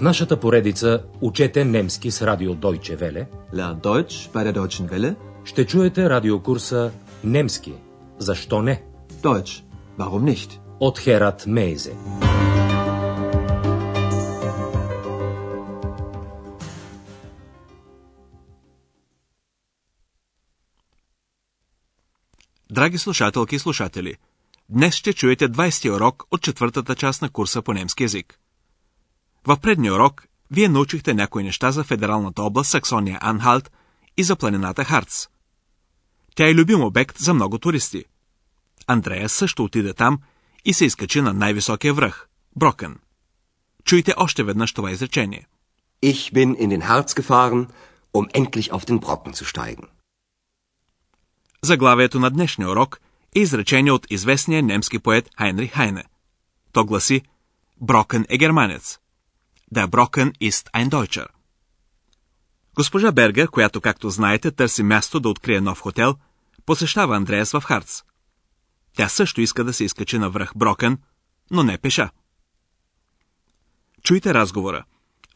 В нашата поредица Учете немски с радио Deutsche Welle Lern Deutsch bei der Deutschen Welle. ще чуете радиокурса Немски. Защо не? Deutsch. Warum nicht? От Херат Мейзе. Драги слушателки и слушатели, днес ще чуете 20-ти урок от четвъртата част на курса по немски язик. В предния урок вие научихте някои неща за федералната област Саксония-Анхалт и за планината Харц. Тя е любим обект за много туристи. Андрея също отиде там и се изкачи на най-високия връх – Брокен. Чуйте още веднъж това изречение. Ich bin in den Harz gefahren, um endlich auf den Brocken zu steigen. Заглавието на днешния урок е изречение от известния немски поет Хайнрих Хайне. То гласи Брокен е германец. Der Brocken ist ein Deutscher. Госпожа Бергер, която, както знаете, търси място да открие нов хотел, посещава Андреас в Харц. Тя също иска да се изкачи на връх Брокен, но не пеша. Чуйте разговора.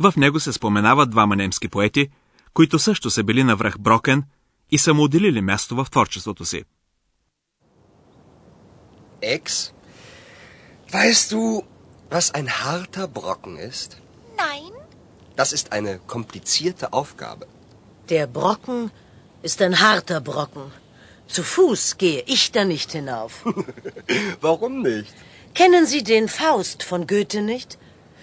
В него се споменават двама немски поети, които също са били на връх Брокен и са му отделили място в творчеството си. Ex, weißt du, was ein harter Brocken ist? Nein, Das ist eine komplizierte Aufgabe. Der Brocken ist ein harter Brocken. Zu Fuß gehe ich da nicht hinauf. Warum nicht? Kennen Sie den Faust von Goethe nicht?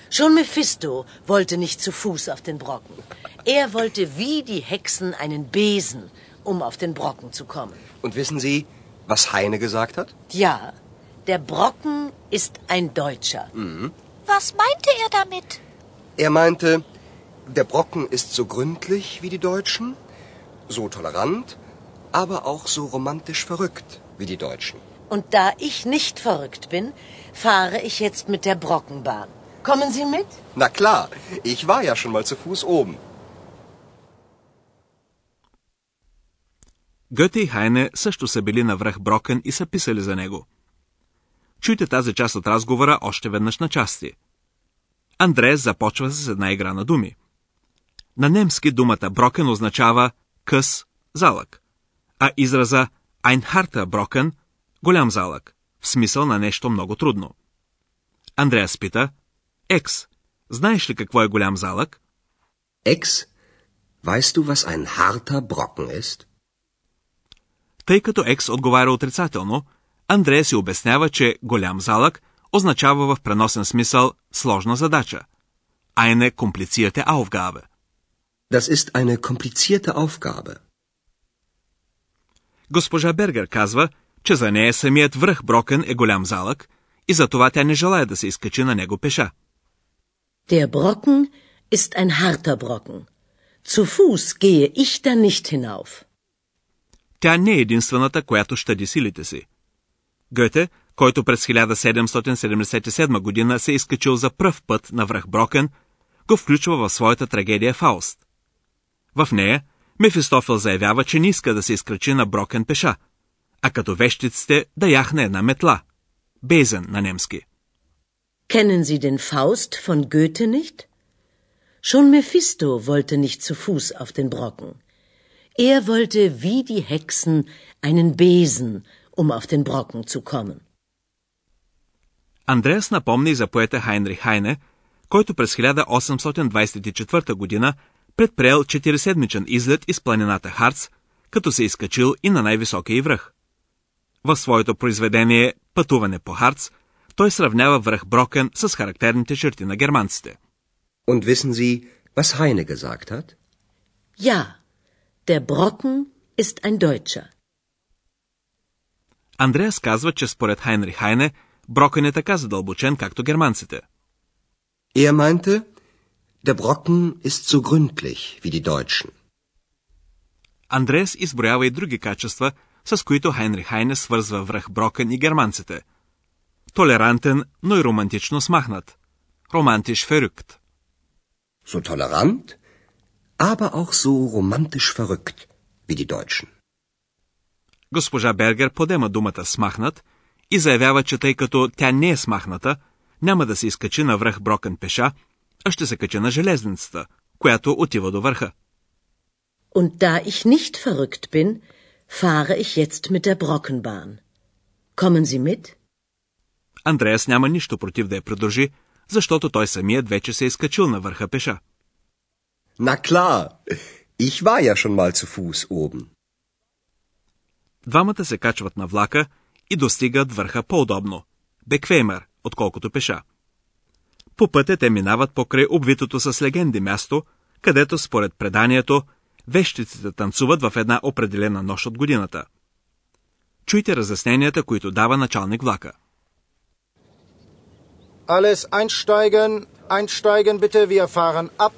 Schon Mephisto wollte nicht zu Fuß auf den Brocken. Er wollte wie die Hexen einen Besen, um auf den Brocken zu kommen. Und wissen Sie, was Heine gesagt hat? Ja, der Brocken ist ein Deutscher. was meinte er damit? Er meinte, der Brocken ist so gründlich wie die Deutschen, so tolerant, aber auch so romantisch verrückt wie die Deutschen. Und da ich nicht verrückt bin, fahre ich jetzt mit der Brockenbahn. Kommen Sie mit? Na klar, ich war ja schon mal zu Fuß oben. Гъте и Хайне също са били на връх Брокен и са писали за него. Чуйте тази част от разговора още веднъж на части. Андреас започва с една игра на думи. На немски думата Брокен означава къс, залък, а израза Einharter Брокен – голям залък, в смисъл на нещо много трудно. Андреас пита, Екс, знаеш ли какво е голям залък? Ex, weißt du, was ein harter Brocken ist? Тъй като Екс отговаря отрицателно, Андрея си обяснява, че голям залък означава в преносен смисъл сложна задача. Eine komplizierte Aufgabe. Das ist eine komplizierte Aufgabe. Госпожа Бергер казва, че за нея самият връх Брокен е голям залък и затова тя не желая да се изкачи на него пеша. Der Brocken ist ein harter Brocken. Zu Fuß gehe ich da nicht hinauf. Тя не е единствената, която щади силите си. Гъте, който през 1777 година се е изкачил за пръв път на връх Брокен, го включва в своята трагедия Фауст. В нея Мефистофел заявява, че не иска да се изкачи на Брокен пеша, а като вещиците да яхне една метла. Безен на немски. Kennen Sie den Faust von Goethe nicht? Schon Mephisto wollte nicht zu Fuß auf den Brocken. Er wollte wie die Hexen einen Besen, um auf den Brocken zu kommen. Андреас напомни за поета Хайнрих Хайне, който през 1824 година предприел 4-седмичен излет из планината Харц, като се изкачил и на най-високия й връх. В своето произведение «Пътуване по Харц» той сравнява връх Брокен с характерните черти на германците. Und wissen Sie, was Heine gesagt hat? Ja, der Brocken ist ein Deutscher. Андреас казва, че според Хайнрих Хайне, Брокен е така задълбочен, както германците. Er meinte, der Brocken ist so gründlich wie die Deutschen. Андреас изброява и други качества, с които Хайнрих Хайне свързва връх Брокен и германците. Толерантен, но и романтично смахнат. Романтиш ферюкт. So tolerant, aber auch so romantisch verrückt wie die Deutschen. Госпожа Бергер подема думата смахнат и заявява, че тъй като тя не е смахната, няма да се изкачи на връх Брокен пеша, а ще се кача на железницата, която отива до върха. Und da ich nicht verrückt bin, fahre ich jetzt mit der Brockenbahn. Kommen Sie mit? Андреас няма нищо против да я придружи, защото той самият вече се е изкачил на върха пеша. Na klar, ich war ja schon mal zu Fuß oben. Двамата се качват на влака и достигат върха по-удобно, беквеймер, отколкото пеша. По пътя те минават покрай обвитото с легенди място, където според преданието вещиците танцуват в една определена нощ от годината. Чуйте разясненията, които дава началник влака. Alles einsteigen, einsteigen bitte, wir fahren ab.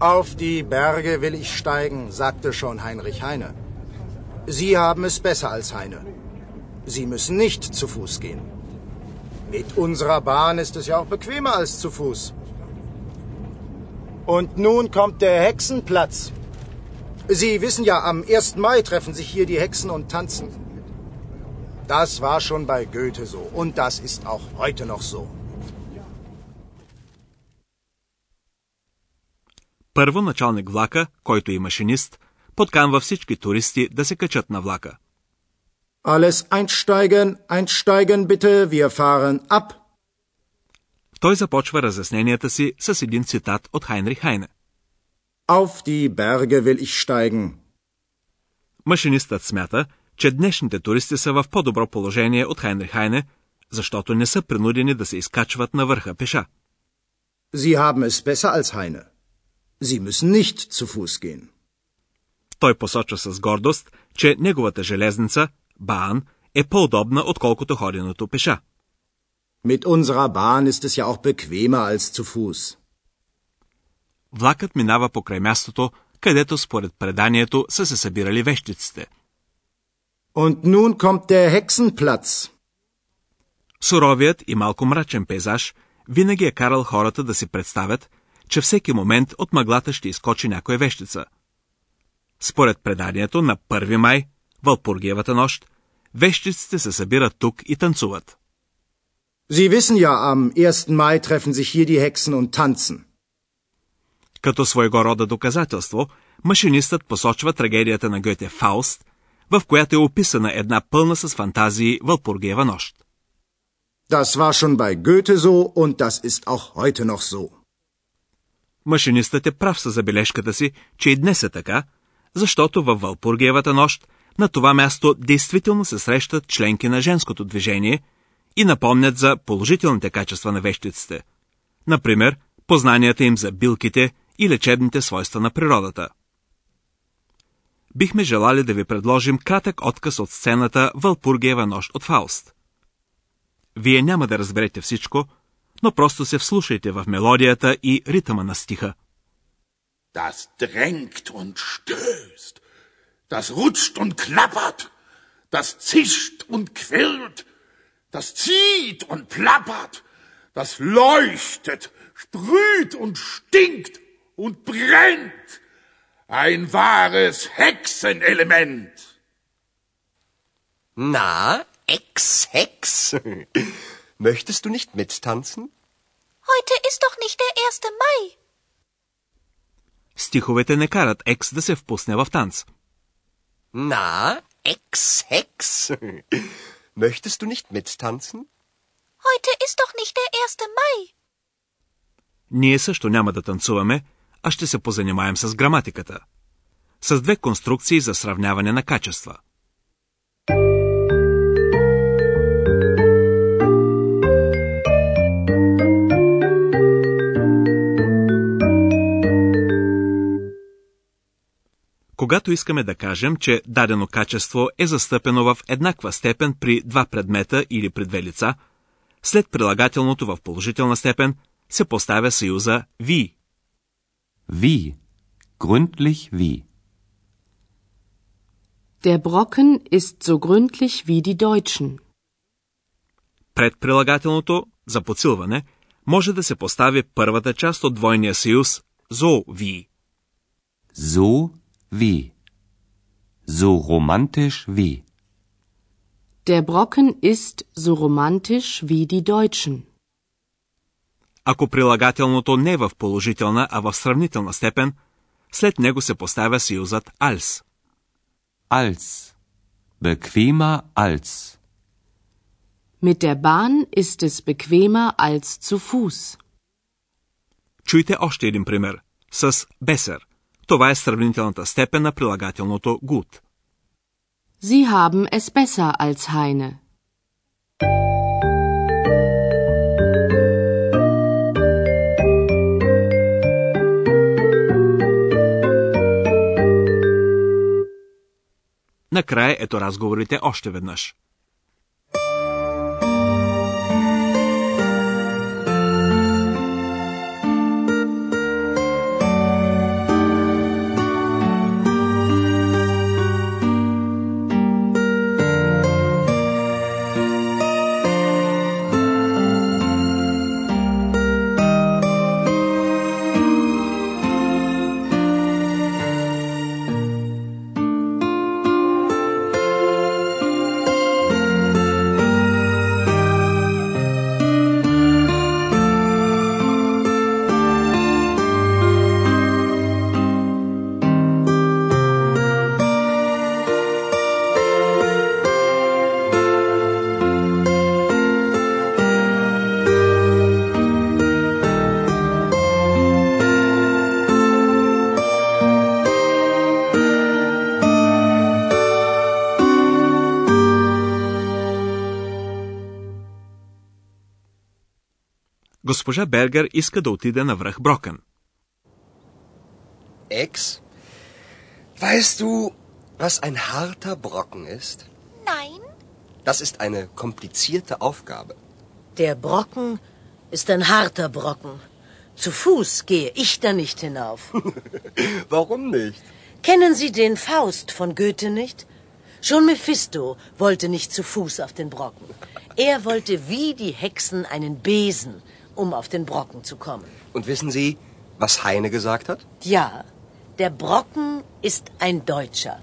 Auf die Berge will ich steigen, sagte schon Heinrich Heine. Sie haben es besser als Heine. Sie müssen nicht zu Fuß gehen. Mit unserer Bahn ist es ja auch bequemer als zu Fuß. Und nun kommt der Hexenplatz. Sie wissen ja, am 1. Mai treffen sich hier die Hexen und tanzen. Das war schon bei Goethe so und das ist auch heute noch so. Първо началник влака, който е машинист, подканва всички туристи да се качат на влака. Alles einsteigen, einsteigen bitte, wir fahren ab. Той започва разясненията си с един цитат от Хайнрих Хайне. Auf die Berge will ich steigen. Машинистът смята, че днешните туристи са в по-добро положение от Хайнрих Хайне, защото не са принудени да се изкачват на върха пеша. Sie haben es besser als Heine. Sie müssen nicht zu Fuß gehen. Той посочва с гордост, че неговата железница, Баан, е по-удобна, отколкото ходеното пеша. Mit unserer Bahn ist es ja auch bequemer als zu Fuß. Влакът минава покрай мястото, където според преданието са се събирали вещиците. Und nun kommt der Hexenplatz. Суровият и малко мрачен пейзаж винаги е карал хората да си представят, че всеки момент от мъглата ще изкочи някоя вещица. Според преданието на 1 май, Вълпургиевата нощ, вещиците се събират тук и танцуват. Sie wissen ja, am 1. Mai treffen sich hier die Hexen und tanzen. Като своего рода доказателство, машинистът посочва трагедията на Гьоте Фауст, в която е описана една пълна с фантазии Вълпургиева нощ. Das war schon bei Goethe so und das ist auch heute noch so. Машинистът е прав със забележката си, че и днес е така, защото във Вълпургиевата нощ на това място действително се срещат членки на женското движение и напомнят за положителните качества на вещиците. Например, познанията им за билките и лечебните свойства на природата. Бихме желали да ви предложим кратък отказ от сцената Вълпургиева нощ от Фауст. Вие няма да разберете всичко, но просто се вслушайте в мелодията и ритъма на стиха. Das drängt und stößt, das rutscht und klappert, das zischt und quirlt, das zieht und plappert, das leuchtet, sprüht und stinkt und brennt. Ein wahres Hexenelement. Na, Ex-Hex. Möchtest du nicht mittanzen? Heute ist doch nicht der 1. Mai. Стиховете не карат Екс да се впусне в танц. Na, Ex-Hex. Möchtest du nicht mittanzen? Heute ist doch nicht der 1. Mai. Ние също няма да танцуваме, а ще се позанимаем с граматиката. С две конструкции за сравняване на качества. Когато искаме да кажем, че дадено качество е застъпено в еднаква степен при два предмета или при две лица, след прилагателното в положителна степен се поставя съюза ви. Wie? Gründlich wie? Der Brocken ist so gründlich wie die Deutschen. Пред прилагателното за подсилване може да се постави първата част от двойния съюз so wie. So wie? So romantisch wie? Der Brocken ist so romantisch wie die Deutschen. Ако прилагателното не е в положителна, а в сравнителна степен, след него се поставя съюзът als. Als. Bequemer als. Mit der Bahn ist es bequemer als zu Fuß. Чуйте още един пример с besser. Това е сравнителната степен на прилагателното gut. Sie haben es besser als Heine. Накрая ето разговорите още веднъж. Госпожа Бергер иска да отиде на връх Брокен. Ex, weißt du, was ein harter Brocken ist? Nein, Das ist eine komplizierte Aufgabe. Der Brocken ist ein harter Brocken. Zu Fuß gehe ich da nicht hinauf. Warum nicht? Kennen Sie den Faust von Goethe nicht? Schon Mephisto wollte nicht zu Fuß auf den Brocken. Er wollte wie die Hexen einen Besen, um auf den Brocken zu kommen. Und wissen Sie, was Heine gesagt hat? Ja, der Brocken ist ein Deutscher.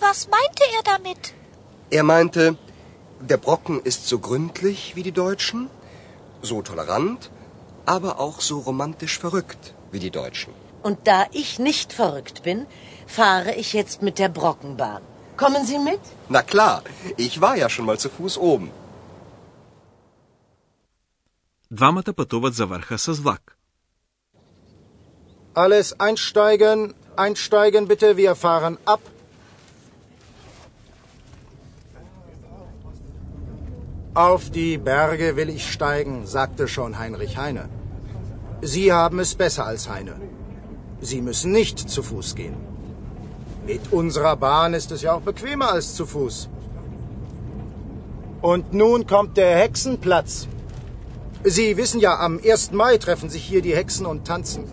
was meinte er damit? Er meinte, der Brocken ist so gründlich wie die Deutschen, so tolerant, aber auch so romantisch verrückt wie die Deutschen. Und da ich nicht verrückt bin, fahre ich jetzt mit der Brockenbahn. Kommen Sie mit? Na klar, ich war ja schon mal zu Fuß oben. Двамата пътуват за върха с влак. Alles einsteigen, einsteigen bitte, wir fahren ab. Auf die Berge will ich steigen, sagte schon Heinrich Heine. Sie haben es besser als Heine. Sie müssen nicht zu Fuß gehen. Mit unserer Bahn ist es ja auch bequemer als zu Fuß. Und nun kommt der Hexenplatz. Sie wissen ja, am 1. Mai treffen sich hier die Hexen und tanzen.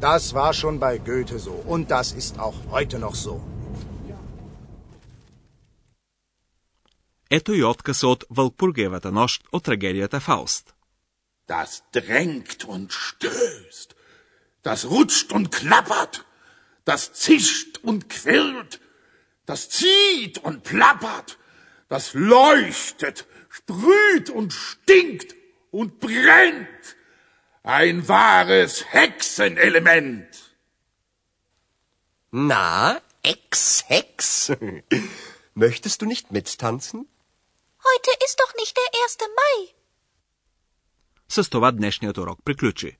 Das war schon bei Goethe so und das ist auch heute noch so. Ето и отказ от Вълпургиевата нощ от трагедията Фауст. Das drängt und stößt. Das rutscht und klappert. Das zischt und quirlt. Das zieht und plappert. Das leuchtet, sprüht und stinkt und brennt. Ein wahres Hexenelement. Na, Ex-Hex? Möchtest du nicht mittanzen? Heute ist doch nicht der 1. Mai. С това днешният урок приключи.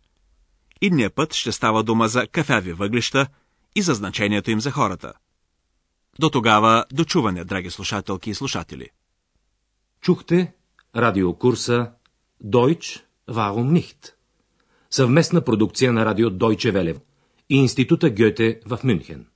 Идния път ще става дума за кафяви въглища и за значението им за хората. До тогава, дочуване, драги слушателки и слушатели. Чухте радиокурса Deutsch, warum nicht? Съвместна продукция на радио Deutsche Welle и Института Гьоте в Мюнхен.